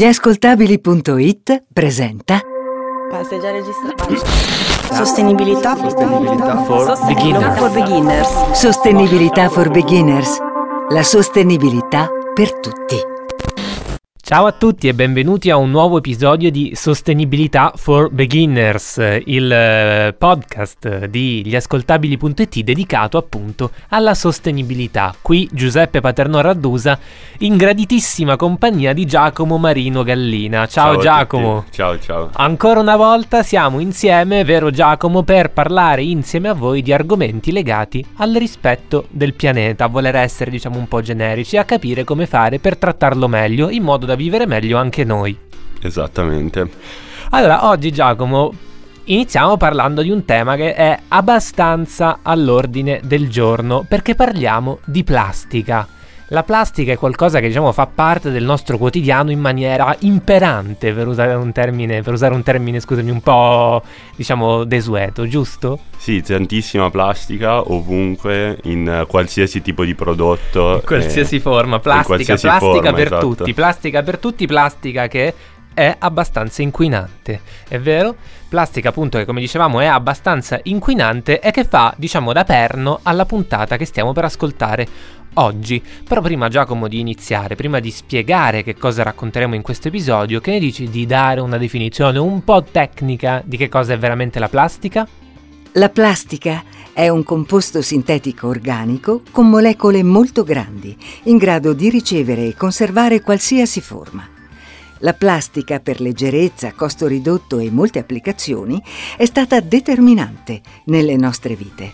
Gliascoltabili.it presenta già registrato? Sostenibilità. Sostenibilità for Sostenibilità for beginners. Sostenibilità for Beginners. La sostenibilità per tutti. Ciao a tutti e benvenuti a un nuovo episodio di Sostenibilità for Beginners, il eh, podcast di gliascoltabili.it dedicato appunto alla sostenibilità. Qui Giuseppe Paterno Raddusa in graditissima compagnia di Giacomo Marino Gallina. Ciao, a Giacomo. Ciao, ciao. Ancora una volta siamo insieme, vero Giacomo, per parlare insieme a voi di argomenti legati al rispetto del pianeta, a voler essere diciamo un po' generici, a capire come fare per trattarlo meglio, in modo da vivere meglio anche noi. Esattamente. Allora, oggi Giacomo iniziamo parlando di un tema che è abbastanza all'ordine del giorno, perché parliamo di plastica. La plastica è qualcosa che diciamo fa parte del nostro quotidiano in maniera imperante, per usare un termine, per usare un termine, scusami, un po' diciamo desueto, giusto? Sì, tantissima plastica ovunque, in qualsiasi tipo di prodotto. In qualsiasi eh, forma, plastica, qualsiasi plastica forma, per esatto. tutti, plastica per tutti, plastica che è abbastanza inquinante, è vero? Plastica appunto che come dicevamo è abbastanza inquinante e che fa diciamo da perno alla puntata che stiamo per ascoltare oggi. Però prima Giacomo di iniziare, prima di spiegare che cosa racconteremo in questo episodio, che ne dici di dare una definizione un po' tecnica di che cosa è veramente la plastica? La plastica è un composto sintetico organico con molecole molto grandi, in grado di ricevere e conservare qualsiasi forma. La plastica, per leggerezza, costo ridotto e molte applicazioni, è stata determinante nelle nostre vite.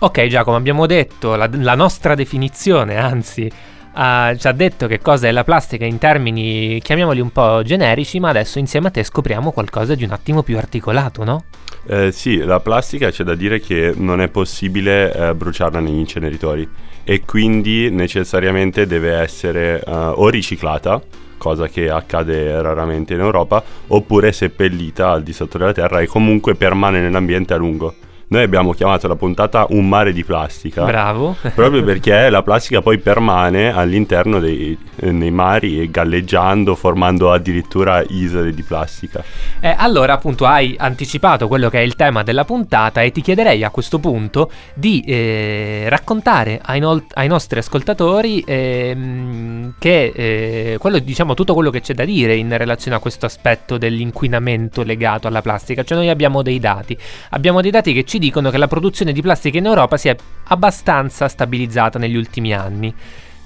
Ok Giacomo, abbiamo detto la, la nostra definizione, anzi ah, ci ha detto che cosa è la plastica in termini, chiamiamoli un po' generici, ma adesso insieme a te scopriamo qualcosa di un attimo più articolato, no? Eh, sì, la plastica c'è da dire che non è possibile eh, bruciarla negli inceneritori e quindi necessariamente deve essere eh, o riciclata, cosa che accade raramente in Europa, oppure seppellita al di sotto della terra e comunque permane nell'ambiente a lungo. Noi abbiamo chiamato la puntata Un mare di plastica. Bravo. Proprio perché la plastica poi permane all'interno dei eh, nei mari, galleggiando, formando addirittura isole di plastica. Eh, allora, appunto, hai anticipato quello che è il tema della puntata e ti chiederei a questo punto di eh, raccontare ai, nol- ai nostri ascoltatori ehm, che eh, quello, diciamo, tutto quello che c'è da dire in relazione a questo aspetto dell'inquinamento legato alla plastica. Cioè, noi abbiamo dei dati. Abbiamo dei dati che ci dicono che la produzione di plastica in Europa si è abbastanza stabilizzata negli ultimi anni.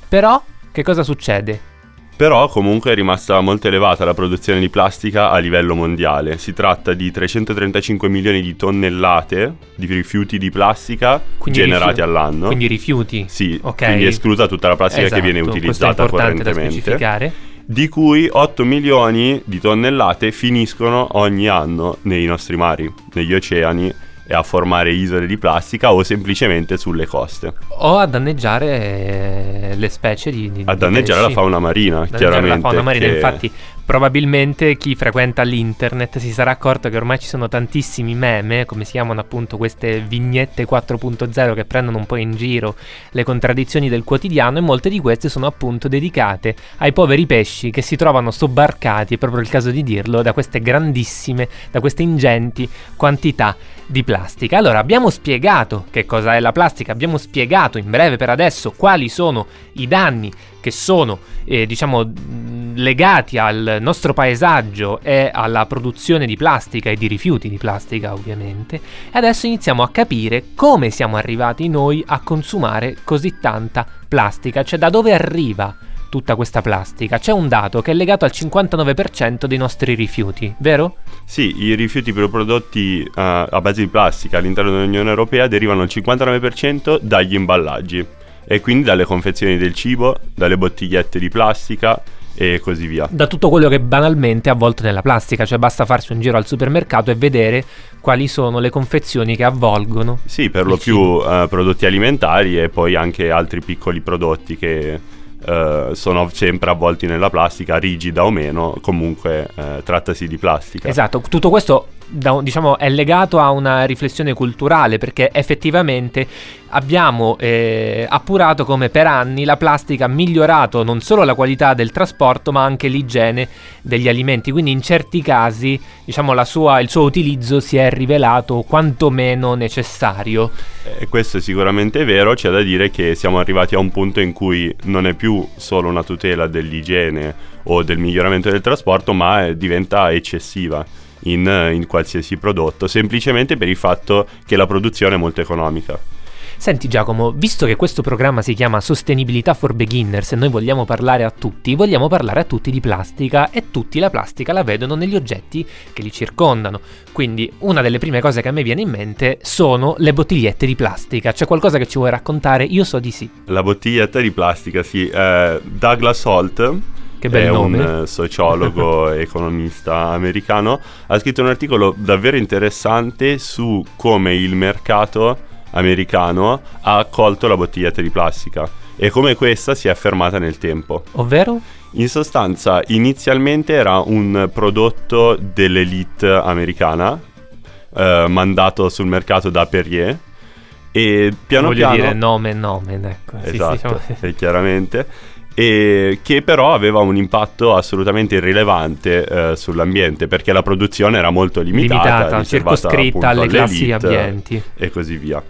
Però, che cosa succede? Però comunque è rimasta molto elevata la produzione di plastica a livello mondiale. Si tratta di 335 milioni di tonnellate di rifiuti di plastica Quindi generati rifiu- all'anno. Quindi rifiuti. sì, ok. quindi esclusa tutta la plastica Esatto, che viene è utilizzata correntemente. Di cui 8 milioni di tonnellate finiscono ogni anno nei nostri mari, negli oceani e a formare isole di plastica o semplicemente sulle coste. O a danneggiare eh, le specie di, di A danneggiare la pesci. fauna marina, chiaramente. la fauna marina, che- infatti probabilmente chi frequenta l'internet si sarà accorto che ormai ci sono tantissimi meme, come si chiamano appunto queste vignette 4.0 che prendono un po' in giro le contraddizioni del quotidiano e molte di queste sono appunto dedicate ai poveri pesci che si trovano sobbarcati, è proprio il caso di dirlo, da queste grandissime, da queste ingenti quantità di plastica. Allora, abbiamo spiegato che cosa è la plastica, abbiamo spiegato in breve per adesso quali sono i danni che sono, eh, diciamo, mh, legati al nostro paesaggio e alla produzione di plastica e di rifiuti di plastica, ovviamente. E adesso iniziamo a capire come siamo arrivati noi a consumare così tanta plastica, cioè da dove arriva tutta questa plastica. C'è un dato che è legato al 59% dei nostri rifiuti, vero? Sì, i rifiuti prodotti eh, a base di plastica all'interno dell'Unione Europea derivano al 59% dagli imballaggi e quindi dalle confezioni del cibo, dalle bottigliette di plastica e così via. Da tutto quello che banalmente è avvolto nella plastica, cioè basta farsi un giro al supermercato e vedere quali sono le confezioni che avvolgono. Sì, per lo più eh, prodotti alimentari e poi anche altri piccoli prodotti che eh, sono sempre avvolti nella plastica, rigida o meno, comunque eh, trattasi di plastica. Esatto, tutto questo da, diciamo, è legato a una riflessione culturale perché effettivamente abbiamo eh, appurato come per anni la plastica ha migliorato non solo la qualità del trasporto ma anche l'igiene degli alimenti, quindi in certi casi diciamo, sua, il suo utilizzo si è rivelato quantomeno necessario. E questo è sicuramente vero, c'è da dire che siamo arrivati a un punto in cui non è più solo una tutela dell'igiene o del miglioramento del trasporto, ma è, diventa eccessiva. In, in qualsiasi prodotto, semplicemente per il fatto che la produzione è molto economica. Senti Giacomo, visto che questo programma si chiama Sostenibilità for Beginners e noi vogliamo parlare a tutti, vogliamo parlare a tutti di plastica e tutti la plastica la vedono negli oggetti che li circondano. Quindi una delle prime cose che a me viene in mente sono le bottigliette di plastica. C'è qualcosa che ci vuoi raccontare? Io so di sì. La bottiglietta di plastica, sì. Eh, Douglas Holt, che bel è nome. un uh, sociologo economista americano, ha scritto un articolo davvero interessante su come il mercato americano ha accolto la bottiglietta di plastica e come questa si è affermata nel tempo. Ovvero? In sostanza, inizialmente era un prodotto dell'elite americana, eh, mandato sul mercato da Perrier, e piano Voglio piano... dire nome nome, ecco. Esatto, sì, sì, chiaramente. E che però aveva un impatto assolutamente irrilevante eh, sull'ambiente perché la produzione era molto limitata, limitata circoscritta alle classi ambienti e così via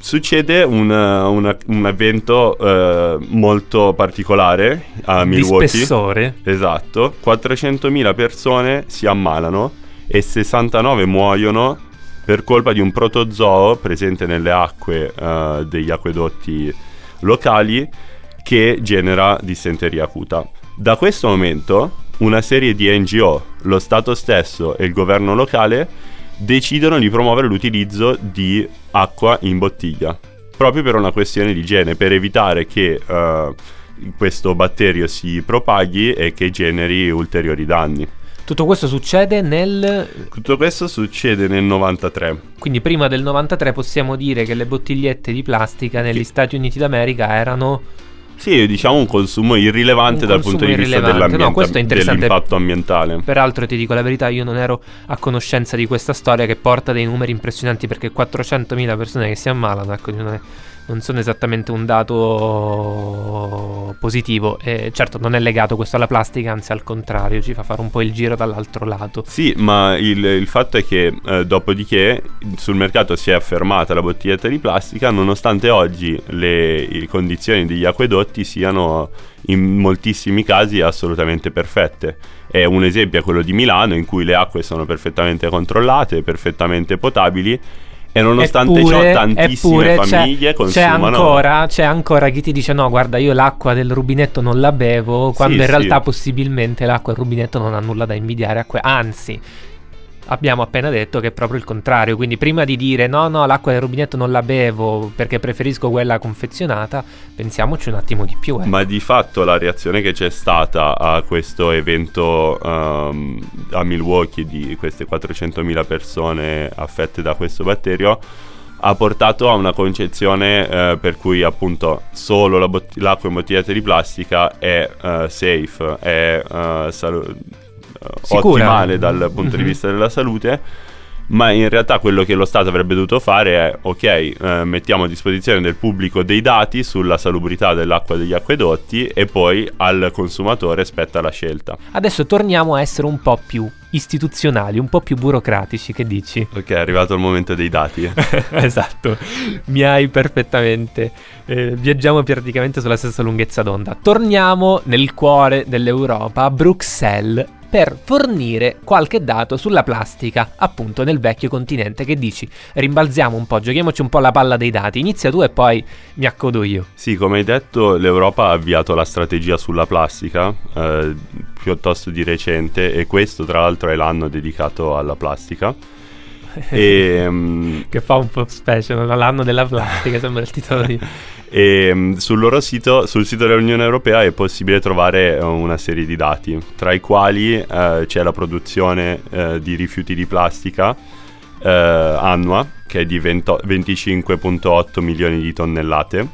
succede un, un, un evento uh, molto particolare a Milwaukee. Di spessore. Esatto. 400.000 persone si ammalano e 69 muoiono per colpa di un protozoo presente nelle acque uh, degli acquedotti locali che genera dissenteria acuta. Da questo momento una serie di NGO, lo Stato stesso e il governo locale decidono di promuovere l'utilizzo di acqua in bottiglia, proprio per una questione di igiene, per evitare che uh, questo batterio si propaghi e che generi ulteriori danni. Tutto questo succede nel... Tutto questo succede nel 93. Quindi prima del 93 possiamo dire che le bottigliette di plastica negli che... Stati Uniti d'America erano sì, diciamo un consumo irrilevante un dal consumo punto di vista dell'impatto ambientale. Peraltro ti dico la verità, io non ero a conoscenza di questa storia che porta dei numeri impressionanti perché 400.000 persone che si ammalano, ecco, non è non sono esattamente un dato positivo. E certo, non è legato questo alla plastica, anzi al contrario, ci fa fare un po' il giro dall'altro lato. Sì, ma il, il fatto è che eh, dopodiché sul mercato si è affermata la bottiglietta di plastica, nonostante oggi le, le condizioni degli acquedotti siano in moltissimi casi assolutamente perfette. È un esempio è quello di Milano in cui le acque sono perfettamente controllate, perfettamente potabili e nonostante eppure, ciò tantissime famiglie c'è, consumano c'è ancora, c'è ancora chi ti dice no guarda io l'acqua del rubinetto non la bevo quando sì, in realtà sì. possibilmente l'acqua del rubinetto non ha nulla da invidiare a que- anzi abbiamo appena detto che è proprio il contrario. Quindi prima di dire no, no, l'acqua del rubinetto non la bevo perché preferisco quella confezionata, pensiamoci un attimo di più. Eh. Ma di fatto la reazione che c'è stata a questo evento um, a Milwaukee di queste 400.000 persone affette da questo batterio ha portato a una concezione eh, per cui appunto solo bot- l'acqua in bottigliette di plastica è uh, safe, è uh, salu- Sicura. ottimale dal punto mm-hmm. di mhm. vista della salute ma in realtà quello che lo Stato avrebbe dovuto fare è ok, eh, mettiamo a disposizione del pubblico dei dati sulla salubrità dell'acqua degli acquedotti e poi al consumatore spetta la scelta. Adesso torniamo a essere un po' più istituzionali, un po' più burocratici, che dici? Ok, è arrivato il momento dei dati. esatto, mi hai perfettamente... Eh, viaggiamo praticamente sulla stessa lunghezza d'onda. Torniamo nel cuore dell'Europa, a Bruxelles per fornire qualche dato sulla plastica, appunto nel vecchio continente. Che dici? Rimbalziamo un po', giochiamoci un po' la palla dei dati. Inizia tu e poi mi accodo io. Sì, come hai detto, l'Europa ha avviato la strategia sulla plastica eh, piuttosto di recente e questo tra l'altro è l'anno dedicato alla plastica. e, um, che fa un po' specie, l'anno della plastica, sembra il titolo di... E mm, sul loro sito, sul sito dell'Unione Europea, è possibile trovare eh, una serie di dati, tra i quali eh, c'è la produzione eh, di rifiuti di plastica eh, annua, che è di 20, 25,8 milioni di tonnellate,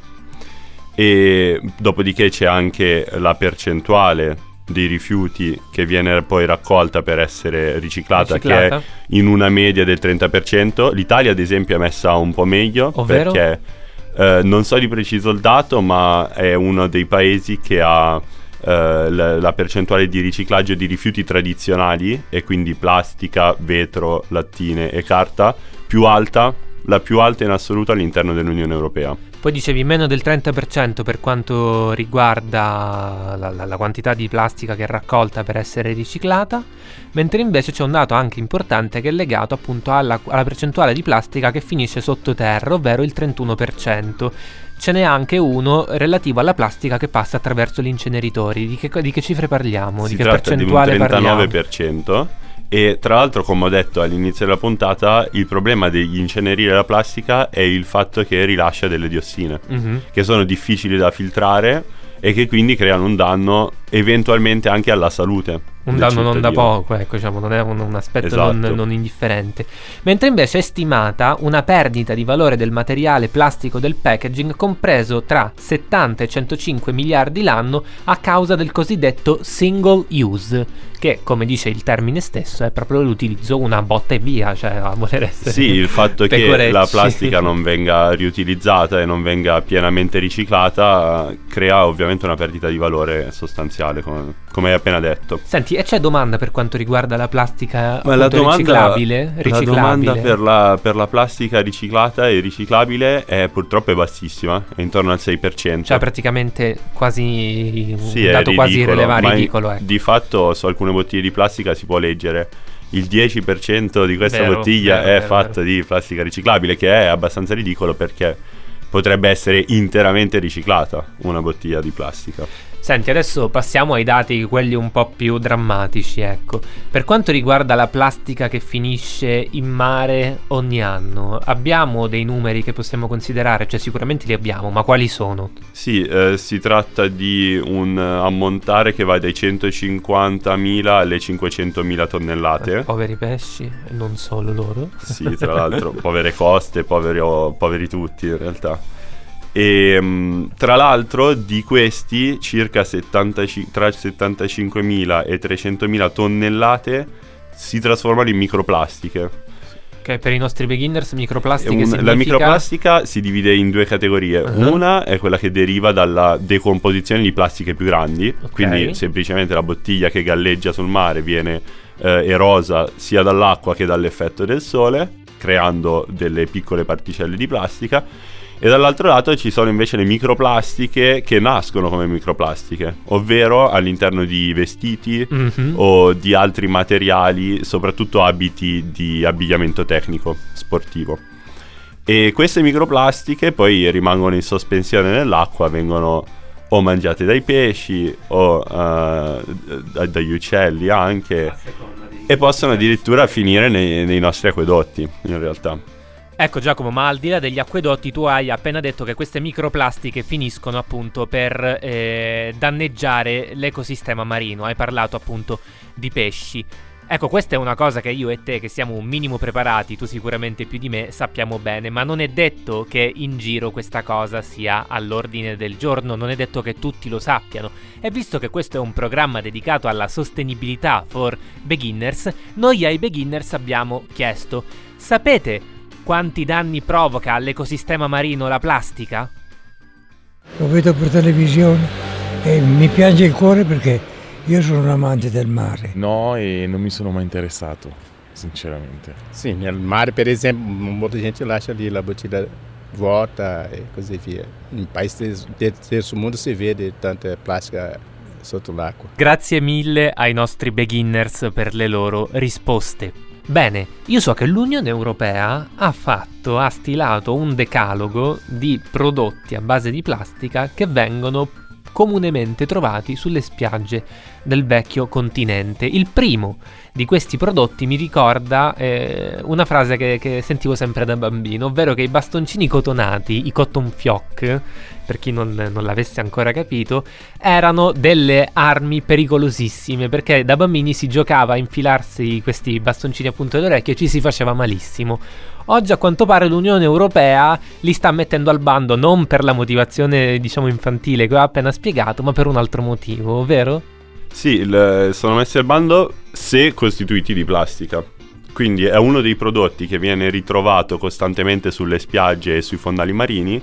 e dopodiché c'è anche la percentuale dei rifiuti che viene poi raccolta per essere riciclata, Riciclata. che è in una media del 30%. L'Italia ad esempio è messa un po' meglio Ovvero? perché eh, non so di preciso il dato, ma è uno dei paesi che ha eh, la, la percentuale di riciclaggio di rifiuti tradizionali e quindi plastica, vetro, lattine e carta più alta, la più alta in assoluto all'interno dell'Unione Europea. Poi dicevi meno del 30% per quanto riguarda la, la- la quantità di plastica che è raccolta per essere riciclata, mentre invece c'è un dato anche importante che è legato appunto alla, alla percentuale di plastica che finisce sottoterra, ovvero il 31%. Ce n'è anche uno relativo alla plastica che passa attraverso gli inceneritori. Di che, di che cifre parliamo? si di che tratta di un percentuale parliamo? 39%. E tra l'altro, come ho detto all'inizio della puntata, il problema degli incenerire la plastica è il fatto che rilascia delle diossine, Mhm. che sono difficili da filtrare e che quindi creano un danno eventualmente anche alla salute. Un danno non da cittadino. poco, ecco, diciamo, non è un, un aspetto Esatto. non, non indifferente. Mentre invece è stimata una perdita di valore del materiale plastico del packaging compreso tra 70 e 105 miliardi l'anno a causa del cosiddetto single use, che come dice il termine stesso è proprio l'utilizzo una botta e via, cioè a voler essere Sì, il fatto che la plastica non venga riutilizzata e non venga pienamente riciclata crea ovviamente una perdita di valore sostanziale, come, come hai appena detto. Senti, e c'è domanda per quanto riguarda la plastica Ma la domanda, riciclabile? la Riciclabile. domanda per la, per la plastica riciclata e riciclabile è purtroppo è bassissima, è intorno al 6%. Cioè praticamente quasi un Sì, è dato quasi ridicolo, ma in- ridicolo, ecco. Di fatto su alcune bottiglie di plastica si può leggere il 10% di questa Vero, bottiglia vero, è vero, fatta di plastica riciclabile, che è abbastanza ridicolo perché potrebbe essere interamente riciclata una bottiglia di plastica. Senti, adesso passiamo ai dati, quelli un po' più drammatici, ecco. Per quanto riguarda la plastica che finisce in mare ogni anno, abbiamo dei numeri che possiamo considerare? Cioè sicuramente li abbiamo, ma quali sono? Sì, eh, si tratta di un ammontare che va dai 150.000 alle 500.000 tonnellate. Eh, poveri pesci, non solo loro. Sì, tra l'altro, povere coste, poveri, poveri tutti in realtà. E mm, tra l'altro di questi circa 75 tra 75.000 e 300.000 tonnellate si trasformano in microplastiche. Ok, per i nostri beginners microplastiche un- significa... La microplastica si divide in due categorie. Uh-huh. Una è quella che deriva dalla decomposizione di plastiche più grandi, Ok. quindi semplicemente la bottiglia che galleggia sul mare viene eh, erosa sia dall'acqua che dall'effetto del sole, creando delle piccole particelle di plastica. E dall'altro lato ci sono invece le microplastiche che nascono come microplastiche, ovvero all'interno di vestiti, Mhm. o di altri materiali, soprattutto abiti di abbigliamento tecnico sportivo. E queste microplastiche poi rimangono in sospensione nell'acqua, vengono o mangiate dai pesci o d- dagli uccelli anche e possono addirittura finire nei, nei nostri acquedotti in realtà. Ecco Giacomo, ma al di là degli acquedotti tu hai appena detto che queste microplastiche finiscono appunto per eh, danneggiare l'ecosistema marino, hai parlato appunto di pesci. Ecco, questa è una cosa che io e te, che siamo un minimo preparati, tu sicuramente più di me, sappiamo bene, ma non è detto che in giro questa cosa sia all'ordine del giorno, non è detto che tutti lo sappiano. E visto che questo è un programma dedicato alla sostenibilità for beginners, noi ai beginners abbiamo chiesto, sapete quanti danni provoca all'ecosistema marino la plastica? Lo vedo per televisione e mi piange il cuore perché io sono un amante del mare. No, e non mi sono mai interessato, sinceramente. Sim, nel mare, per esempio, muita gente lascia ali a bottiglia vuota e così via. In paesi del terzo mondo si vede tanta plastica sotto l'acqua. Grazie mille ai nostri beginners per le loro risposte. Bene, io so che l'Unione Europea ha fatto, ha stilato un decalogo di prodotti a base di plastica che vengono comunemente trovati sulle spiagge del vecchio continente. Il primo di questi prodotti mi ricorda eh, una frase che, che sentivo sempre da bambino, ovvero che i bastoncini cotonati, i cotton fioc, per chi non, non l'avesse ancora capito, erano delle armi pericolosissime perché da bambini si giocava a infilarsi questi bastoncini appunto alle orecchie e ci si faceva malissimo. Oggi a quanto pare l'Unione Europea li sta mettendo al bando non per la motivazione diciamo infantile che ho appena spiegato ma per un altro motivo, vero? Sì, il- sono messi al bando se costituiti di plastica. Quindi è uno dei prodotti che viene ritrovato costantemente sulle spiagge e sui fondali marini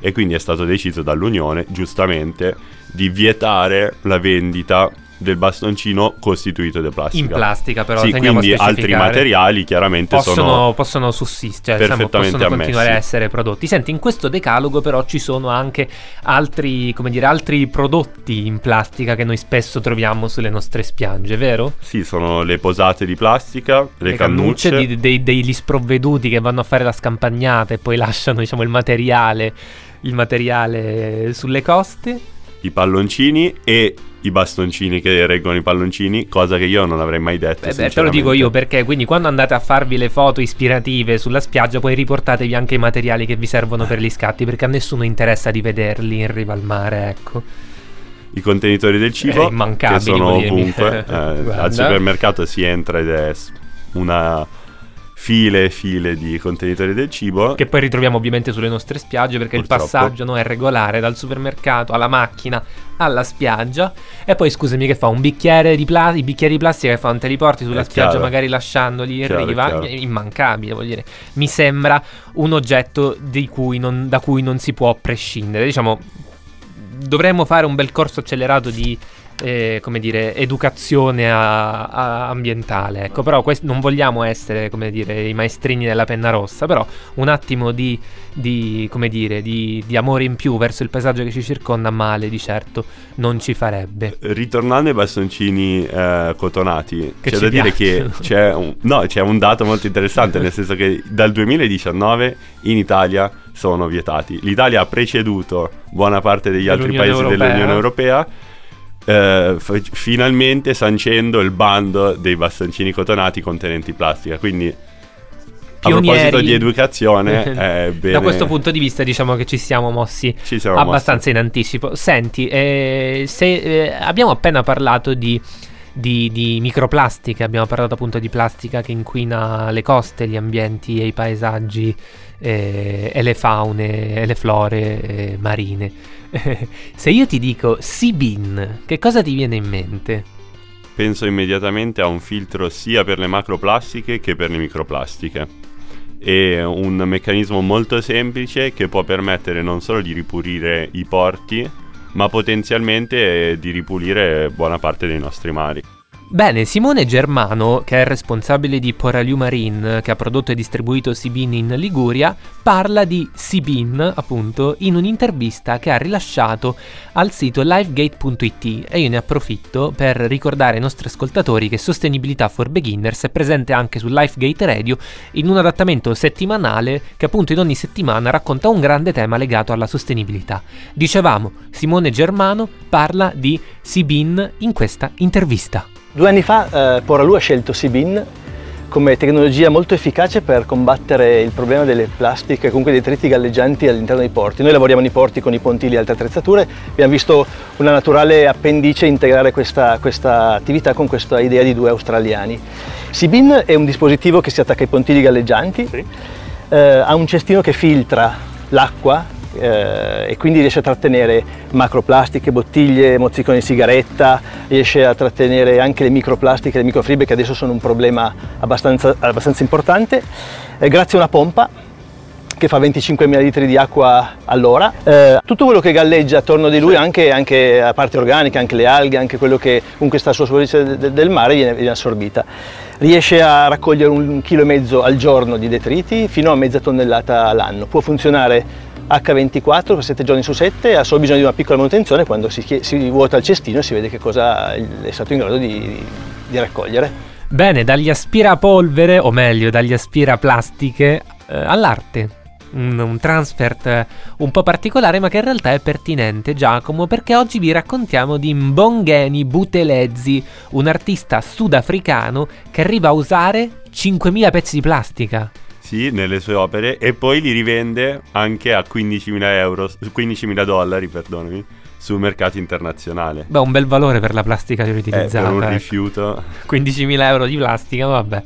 e quindi è stato deciso dall'Unione, giustamente, di vietare la vendita del bastoncino costituito di plastica. In plastica, però Sì, quindi altri materiali chiaramente possono, sono possono sussistere, cioè, diciamo, possono continuare a ammessi. essere prodotti. Senti, in questo decalogo però ci sono anche altri, come dire, altri prodotti in plastica che noi spesso troviamo sulle nostre spiagge, vero? Sì, sono le posate di plastica, le, cannucce, di- dei- degli sprovveduti che vanno a fare la scampagnata e poi lasciano, diciamo, il materiale, il materiale sulle coste. i palloncini e i bastoncini che reggono i palloncini, cosa che io non avrei mai detto. Beh, te lo dico io perché quindi quando andate a farvi le foto ispirative sulla spiaggia poi riportatevi anche i materiali che vi servono per gli scatti perché a nessuno interessa di vederli in riva al mare, ecco. I contenitori del Eh, cibo, immancabili, che sono ovunque. eh, al supermercato si entra ed è una file e file di contenitori del cibo. Che poi ritroviamo ovviamente sulle nostre spiagge perché Purtroppo. il passaggio no, è regolare dal supermercato alla macchina alla spiaggia. E poi scusami che fa un bicchiere di plastica, i bicchieri di plastica che fanno te li porti sulla È spiaggia chiaro. magari lasciandoli in riva, immancabile, vuol dire. Mi sembra un oggetto di cui non- da cui non si può prescindere. Diciamo, dovremmo fare un bel corso accelerato di eh, come dire, educazione a- a- ambientale. Ecco, però quest- non vogliamo essere, come dire, i maestrini della penna rossa, però un attimo di, di, come dire, di, di amore in più verso il paesaggio che ci circonda, male di certo non ci farebbe. Ritornando ai bastoncini eh, cotonati, Che c'è da dire che c'è un, no, c'è un dato molto interessante, nel senso che dal 2019 in Italia sono vietati. L'Italia ha preceduto buona parte degli altri paesi Europea. dell'Unione Europea. Eh, fa- finalmente sancendo il bando dei bastoncini cotonati contenenti plastica. Quindi, a Pionieri. proposito di educazione, bene. Da questo punto di vista, diciamo che ci siamo mossi ci siamo abbastanza in anticipo. Senti, eh, se, eh, abbiamo appena parlato di, di, di microplastiche, abbiamo parlato appunto di plastica che inquina le coste, gli ambienti e i paesaggi eh, e le faune e le flore eh, marine. se io ti dico Sibin, che cosa ti viene in mente? Penso immediatamente a un filtro sia per le macroplastiche che per le microplastiche. È un meccanismo molto semplice che può permettere non solo di ripulire i porti, ma potenzialmente di ripulire buona parte dei nostri mari. Bene, Simone Germano, che è il responsabile di Poraliu Marine, che ha prodotto e distribuito Sibin in Liguria, parla di Sibin, appunto, in un'intervista che ha rilasciato al sito livegate.it e io ne approfitto per ricordare ai nostri ascoltatori che Sostenibilità for Beginners è presente anche su Lifegate Radio in un adattamento settimanale che appunto in ogni settimana racconta un grande tema legato alla sostenibilità. Dicevamo, Simone Germano parla di Sibin in questa intervista. Due anni fa eh, Poralu ha scelto Sibin come tecnologia molto efficace per combattere il problema delle plastiche e comunque dei detriti galleggianti all'interno dei porti. Noi lavoriamo nei porti con i pontili e altre attrezzature, abbiamo visto una naturale appendice integrare questa, questa attività con questa idea di due australiani. Sibin è un dispositivo che si attacca ai pontili galleggianti, eh, ha un cestino che filtra l'acqua eh, e quindi riesce a trattenere macroplastiche, bottiglie, mozziconi di sigaretta, riesce a trattenere anche le microplastiche, le microfibre che adesso sono un problema abbastanza, abbastanza importante, eh, grazie a una pompa che fa 25.000 litri di acqua all'ora. Eh, tutto quello che galleggia attorno di lui, anche, anche la parte organica, anche le alghe, anche quello che comunque sta sulla superficie de- de- del mare viene, viene assorbita. Riesce a raccogliere un chilo e mezzo al giorno di detriti fino a mezza tonnellata all'anno. Può funzionare H24 per 7 giorni su 7, ha solo bisogno di una piccola manutenzione, quando si, si vuota il cestino si vede che cosa è stato in grado di, di raccogliere. Bene, dagli aspirapolvere, o meglio, dagli aspiraplastiche eh, all'arte. Un, un transfert eh, un po' particolare, ma che in realtà è pertinente, Giacomo, perché oggi vi raccontiamo di Mbongeni Butelezzi, un artista sudafricano che arriva a usare 5.000 pezzi di plastica. Sì, nelle sue opere e poi li rivende anche a 15.000 euro, 15.000 dollari, perdonami, sul mercato internazionale. Beh, un bel valore per la plastica Eh, riutilizzata. per un ecco. rifiuto. 15.000 euro di plastica, vabbè.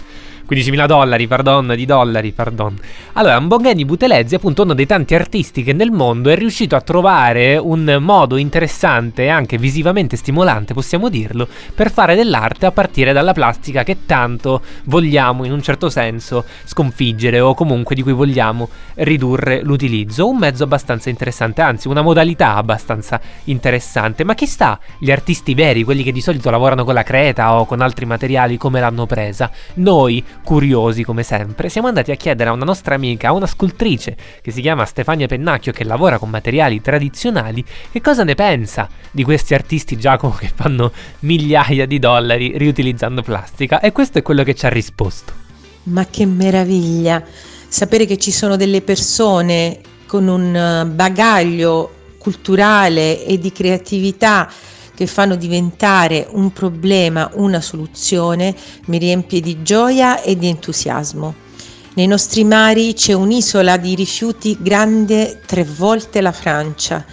15.000 dollari, pardon, di dollari, pardon. Allora, Mbongeni Butelezzi appunto uno dei tanti artisti che nel mondo è riuscito a trovare un modo interessante anche visivamente stimolante, possiamo dirlo, per fare dell'arte a partire dalla plastica che tanto vogliamo in un certo senso sconfiggere o comunque di cui vogliamo ridurre l'utilizzo. Un mezzo abbastanza interessante, anzi una modalità abbastanza interessante. Ma chi sta? Gli artisti veri, quelli che di solito lavorano con la creta o con altri materiali, come l'hanno presa? Noi, curiosi come sempre, siamo andati a chiedere a una nostra amica, a una scultrice che si chiama Stefania Pennacchio, che lavora con materiali tradizionali, che cosa ne pensa di questi artisti Giacomo che fanno migliaia di dollari riutilizzando plastica e questo è quello che ci ha risposto. Ma che meraviglia sapere che ci sono delle persone con un eh, bagaglio culturale e di creatività che fanno diventare un problema una soluzione mi riempie di gioia e di entusiasmo. Nei nostri mari c'è un'isola di rifiuti grande tre volte la Francia.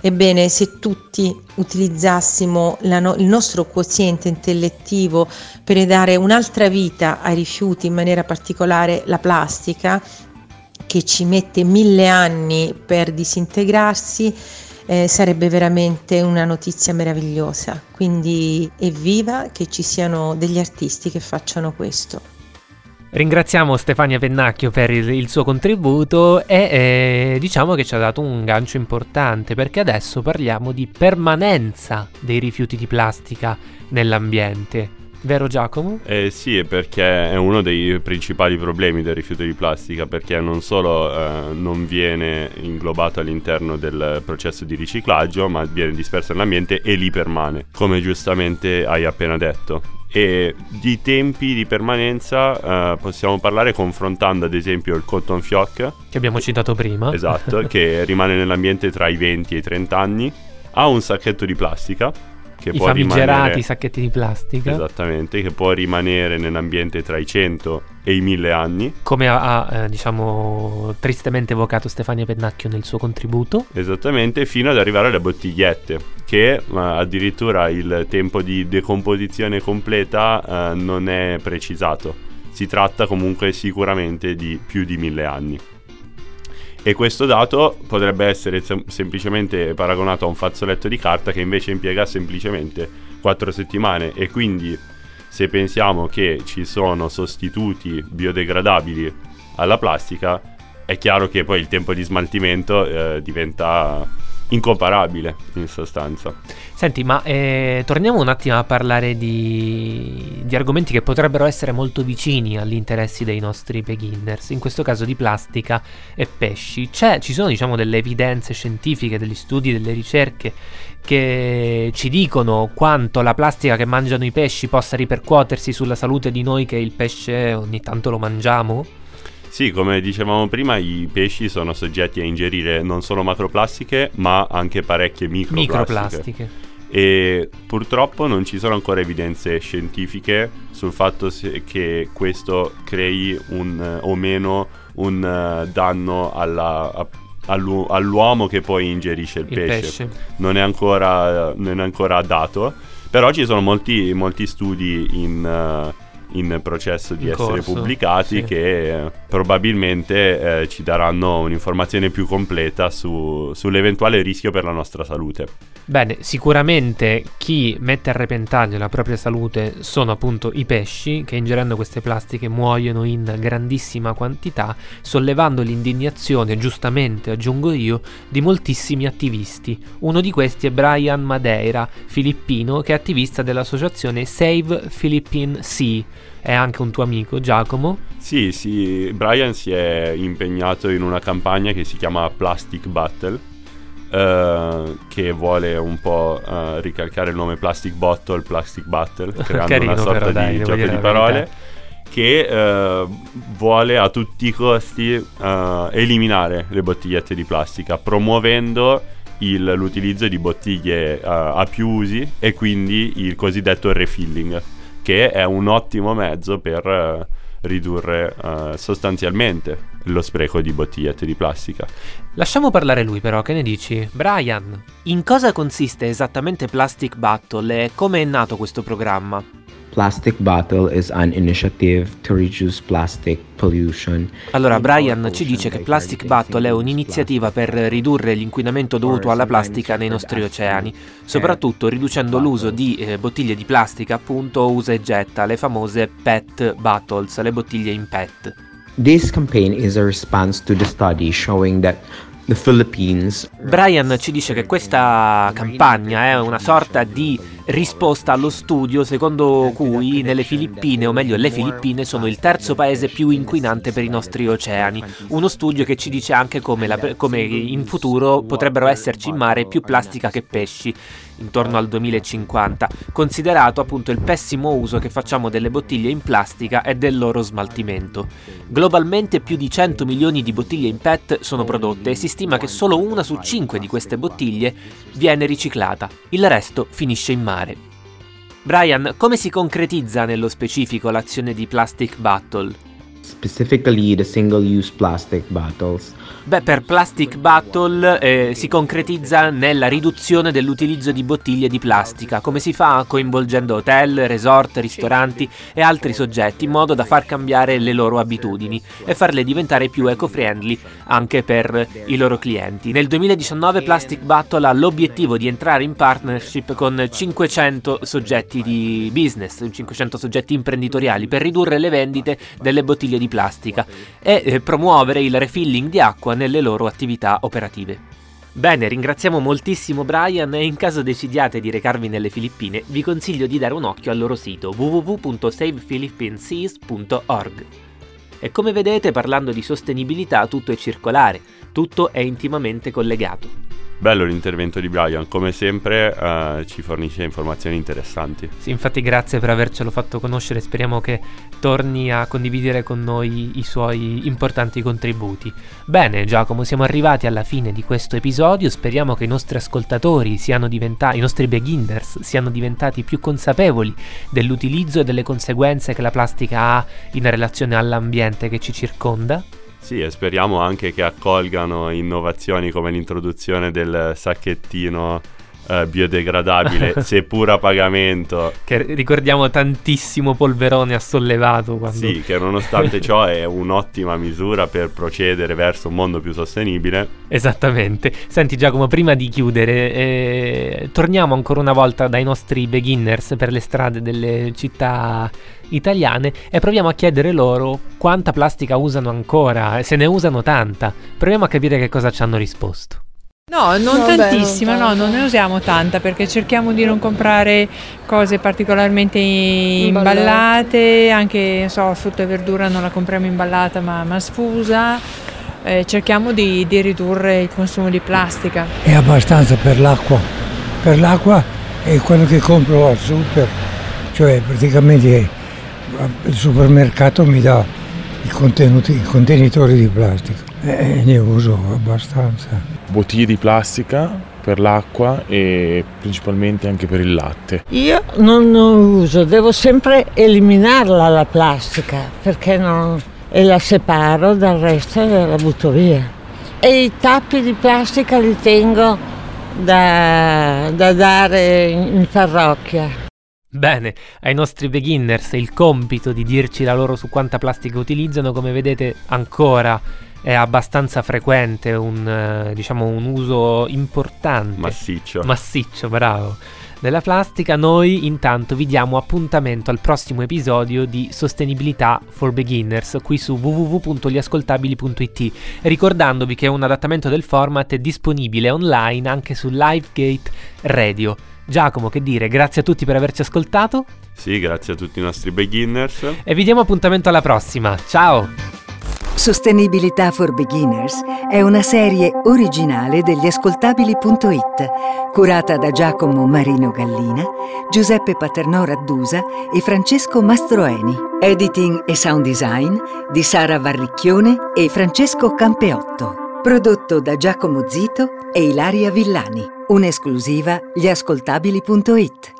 Ebbene, se tutti utilizzassimo no- il nostro quoziente intellettivo per dare un'altra vita ai rifiuti, in maniera particolare la plastica, che ci mette mille anni per disintegrarsi, eh, sarebbe veramente una notizia meravigliosa. Quindi evviva che ci siano degli artisti che facciano questo. Ringraziamo Stefania Pennacchio per il, il suo contributo e eh, diciamo che ci ha dato un gancio importante perché adesso parliamo di permanenza dei rifiuti di plastica nell'ambiente. Vero Giacomo? Eh sì, perché è uno dei principali problemi del rifiuto di plastica, perché non solo eh, non viene inglobato all'interno del processo di riciclaggio, ma viene disperso nell'ambiente e lì permane, come giustamente hai appena detto. E di tempi di permanenza eh, possiamo parlare confrontando ad esempio il cotton fioc, che abbiamo citato prima. Esatto, che rimane nell'ambiente tra i 20 e i 30 anni, ha un sacchetto di plastica che I può rimanere sacchetti di plastica. Esattamente, che può rimanere nell'ambiente tra i 100 e i 1000 anni. Come ha, ha, eh, diciamo, tristemente evocato Stefania Pennacchio nel suo contributo. Esattamente, fino ad arrivare alle bottigliette, che eh, addirittura il tempo di decomposizione completa eh, non è precisato. Si tratta comunque sicuramente di più di 1000 anni. E questo dato potrebbe essere sem- semplicemente paragonato a un fazzoletto di carta che invece impiega semplicemente 4 settimane. E quindi se pensiamo che ci sono sostituti biodegradabili alla plastica, è chiaro che poi il tempo di smaltimento eh, diventa incomparabile in sostanza. Senti, ma eh, torniamo un attimo a parlare di, di, argomenti che potrebbero essere molto vicini agli interessi dei nostri beginners, in questo caso di plastica e pesci. C'è, ci sono diciamo delle evidenze scientifiche, degli studi, delle ricerche che ci dicono quanto la plastica che mangiano i pesci possa ripercuotersi sulla salute di noi che il pesce ogni tanto lo mangiamo? Sì, come dicevamo prima, i pesci sono soggetti a ingerire non solo macroplastiche, ma anche parecchie microplastiche. microplastiche. E purtroppo non ci sono ancora evidenze scientifiche sul fatto che questo crei un, o meno un uh, danno alla, a, all'u- all'uomo che poi ingerisce il, il pesce. pesce. Non, è ancora, non, è ancora, dato, però ci sono molti, molti studi in... Uh, in processo di in essere corso, pubblicati sì. che eh, probabilmente eh, ci daranno un'informazione più completa su, sull'eventuale rischio per la nostra salute. Bene, sicuramente chi mette a repentaglio la propria salute sono appunto i pesci che ingerendo queste plastiche muoiono in grandissima quantità, sollevando l'indignazione, giustamente aggiungo io, di moltissimi attivisti. Uno di questi è Brian Madeira, filippino, che è attivista dell'associazione Save Philippine Sea è anche un tuo amico Giacomo. Sì, sì, Brian si è impegnato in una campagna che si chiama Plastic Battle. Uh, che vuole un po' uh, ricalcare il nome Plastic Bottle, Plastic Battle, creando Carino, una sorta però, di gioco di parole che uh, vuole a tutti i costi eliminare le bottigliette di plastica, promuovendo il, l'utilizzo di bottiglie a più usi e quindi il cosiddetto refilling che è un ottimo mezzo per ridurre uh, sostanzialmente lo spreco di bottigliette di plastica. Lasciamo parlare lui però, che ne dici? Brian, in cosa consiste esattamente Plastic Battle e come è nato questo programma? Plastic Bottle is an initiative to reduce plastic pollution. Allora, Brian ci dice che Plastic Bottle è un'iniziativa per ridurre l'inquinamento dovuto alla plastica nei nostri oceani, soprattutto riducendo l'uso di eh, bottiglie di plastica, appunto, usa e getta, le famose PET bottles, le bottiglie in PET. This campaign is a response to the study showing that. Brian ci dice che questa campagna è una sorta di risposta allo studio secondo cui nelle Filippine, o meglio le Filippine, sono il terzo paese più inquinante per i nostri oceani. Uno studio che ci dice anche come, la, come in futuro potrebbero esserci in mare più plastica che pesci intorno al 2050, considerato appunto il pessimo uso che facciamo delle bottiglie in plastica e del loro smaltimento. Globalmente più di 100 milioni di bottiglie in PET sono prodotte e si stima che solo una su cinque di queste bottiglie viene riciclata, il resto finisce in mare. Brian, come si concretizza nello specifico l'azione di Plastic Battle? Specifically the single-use plastic bottles Beh, per Plastic Battle eh, si concretizza nella riduzione dell'utilizzo di bottiglie di plastica, come si fa coinvolgendo hotel, resort, ristoranti e altri soggetti in modo da far cambiare le loro abitudini e farle diventare più eco-friendly anche per i loro clienti. Nel 2019 Plastic Battle ha l'obiettivo di entrare in partnership con 500 soggetti di business, 500 soggetti imprenditoriali per ridurre le vendite delle bottiglie di plastica e eh, promuovere il refilling di acqua nelle loro attività operative. Bene, ringraziamo moltissimo Brian e in caso decidiate di recarvi nelle Filippine vi consiglio di dare un occhio al loro sito www.savephilippinseas.org. E come vedete parlando di sostenibilità tutto è circolare, tutto è intimamente collegato. Bello l'intervento di Brian, come sempre uh, ci fornisce informazioni interessanti. Sì, infatti grazie per avercelo fatto conoscere, speriamo che torni a condividere con noi i suoi importanti contributi. Bene Giacomo, siamo arrivati alla fine di questo episodio, speriamo che i nostri ascoltatori siano diventati, i nostri beginners siano diventati più consapevoli dell'utilizzo e delle conseguenze che la plastica ha in relazione all'ambiente che ci circonda. Sì, e speriamo anche che accolgano innovazioni come l'introduzione del sacchettino eh, biodegradabile, seppur a pagamento. Che ricordiamo tantissimo polverone ha sollevato. Quando... Sì, che nonostante ciò è un'ottima misura per procedere verso un mondo più sostenibile. Esattamente. Senti Giacomo, prima di chiudere, eh, torniamo ancora una volta dai nostri beginners per le strade delle città italiane e proviamo a chiedere loro quanta plastica usano ancora, se ne usano tanta. Proviamo a capire che cosa ci hanno risposto. No, non Vabbè, tantissima, non no, non ne usiamo tanta perché cerchiamo di non comprare cose particolarmente imballate, anche so, frutta e verdura non la compriamo imballata ma, ma sfusa, eh, cerchiamo di, di ridurre il consumo di plastica. È abbastanza per l'acqua, per l'acqua è quello che compro al super, cioè praticamente il supermercato mi dà i, contenuti, i contenitori di plastica. E ne uso abbastanza bottiglie di plastica per l'acqua e principalmente anche per il latte. Io non uso, devo sempre eliminarla la plastica perché non, e la separo dal resto e la butto via. E i tappi di plastica li tengo da, da dare in parrocchia. Bene, ai nostri beginners il compito di dirci la loro su quanta plastica utilizzano, come vedete ancora è abbastanza frequente un, eh, diciamo, un uso importante. Massiccio. Massiccio, bravo. Della plastica, noi intanto vi diamo appuntamento al prossimo episodio di Sostenibilità for Beginners qui su www.gliascoltabili.it ricordandovi che un adattamento del format è disponibile online anche su Livegate Radio. Giacomo, che dire, grazie a tutti per averci ascoltato. Sì, grazie a tutti i nostri beginners. E vi diamo appuntamento alla prossima. Ciao! Sostenibilità for Beginners è una serie originale degli ascoltabili.it, curata da Giacomo Marino Gallina, Giuseppe Paternò Raddusa e Francesco Mastroeni. Editing e sound design di Sara Varricchione e Francesco Campeotto. Prodotto da Giacomo Zito e Ilaria Villani. Un'esclusiva gli ascoltabili.it.